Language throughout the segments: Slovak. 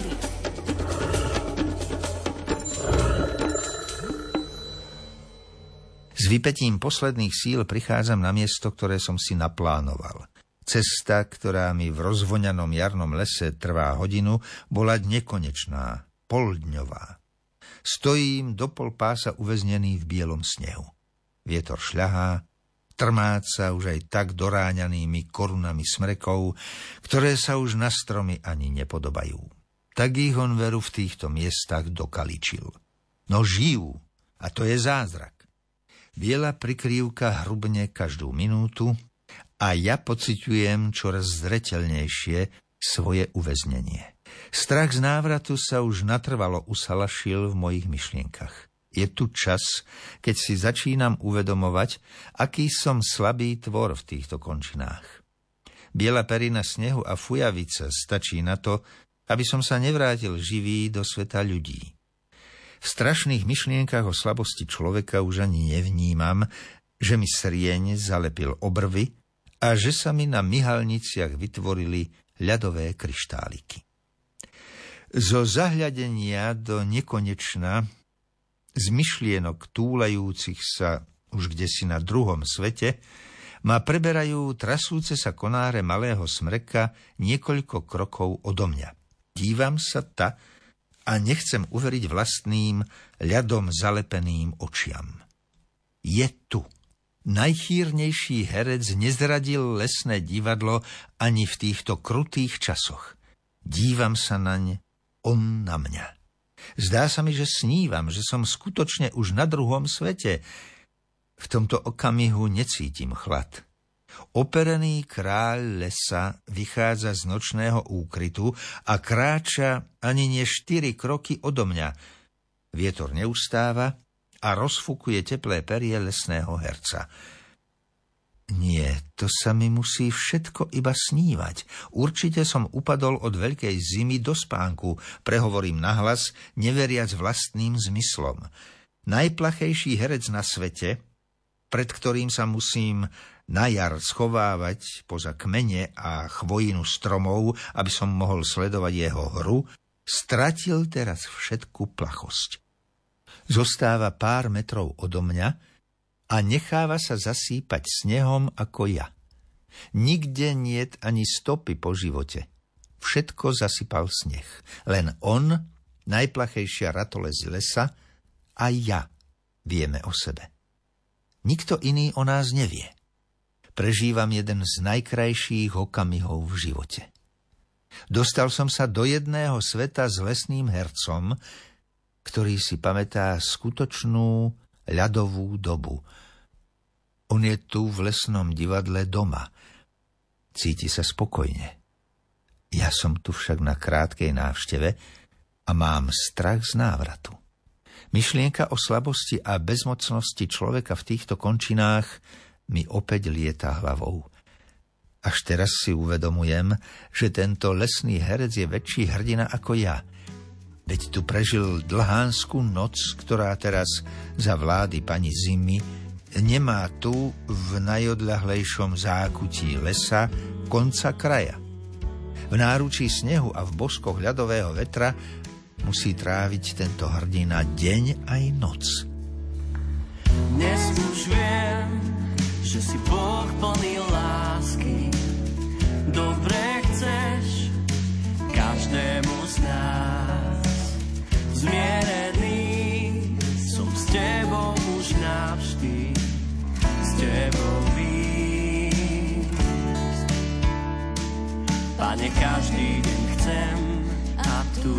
prírody. S vypetím posledných síl prichádzam na miesto, ktoré som si naplánoval. Cesta, ktorá mi v rozvoňanom jarnom lese trvá hodinu, bola nekonečná, poldňová. Stojím do pol pása uväznený v bielom snehu. Vietor šľahá, trmáca už aj tak doráňanými korunami smrekov, ktoré sa už na stromy ani nepodobajú. Tak ich on veru v týchto miestach dokaličil. No žijú, a to je zázrak. Biela prikrývka hrubne každú minútu a ja pociťujem čoraz zretelnejšie svoje uväznenie. Strach z návratu sa už natrvalo usalašil v mojich myšlienkach. Je tu čas, keď si začínam uvedomovať, aký som slabý tvor v týchto končinách. Biela perina snehu a fujavica stačí na to, aby som sa nevrátil živý do sveta ľudí. V strašných myšlienkach o slabosti človeka už ani nevnímam, že mi srieň zalepil obrvy a že sa mi na myhalniciach vytvorili ľadové kryštáliky. Zo zahľadenia do nekonečna z myšlienok túlajúcich sa už kde si na druhom svete, ma preberajú trasúce sa konáre malého smreka niekoľko krokov odo mňa. Dívam sa ta a nechcem uveriť vlastným ľadom zalepeným očiam. Je tu. Najchýrnejší herec nezradil lesné divadlo ani v týchto krutých časoch. Dívam sa naň, on na mňa. Zdá sa mi, že snívam, že som skutočne už na druhom svete. V tomto okamihu necítim chlad. Operený kráľ lesa vychádza z nočného úkrytu a kráča ani nie štyri kroky odo mňa. Vietor neustáva a rozfukuje teplé perie lesného herca. Nie, to sa mi musí všetko iba snívať. Určite som upadol od veľkej zimy do spánku, prehovorím nahlas, neveriac vlastným zmyslom. Najplachejší herec na svete, pred ktorým sa musím na jar schovávať poza kmene a chvojinu stromov, aby som mohol sledovať jeho hru, stratil teraz všetku plachosť. Zostáva pár metrov odo mňa, a necháva sa zasýpať snehom ako ja. Nikde niet ani stopy po živote. Všetko zasypal sneh. Len on, najplachejšia ratole z lesa, a ja vieme o sebe. Nikto iný o nás nevie. Prežívam jeden z najkrajších okamihov v živote. Dostal som sa do jedného sveta s lesným hercom, ktorý si pamätá skutočnú ľadovú dobu. On je tu v lesnom divadle doma. Cíti sa spokojne. Ja som tu však na krátkej návšteve a mám strach z návratu. Myšlienka o slabosti a bezmocnosti človeka v týchto končinách mi opäť lieta hlavou. Až teraz si uvedomujem, že tento lesný herec je väčší hrdina ako ja – Veď tu prežil dlhánsku noc, ktorá teraz za vlády pani Zimy nemá tu v najodľahlejšom zákutí lesa konca kraja. V náručí snehu a v boskoch ľadového vetra musí tráviť tento hrdina deň aj noc. Dnes už viem, že si Boh plný lásky, dobre chceš každému z nás. Zmierený, som s tebou už navždy, s tebou výjsť. Pane, každý deň chcem a tu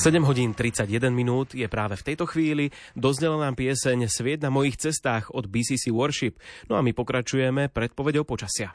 7 hodín 31 minút je práve v tejto chvíli. Doznela nám pieseň Sviet na mojich cestách od BCC Worship. No a my pokračujeme predpovedou počasia.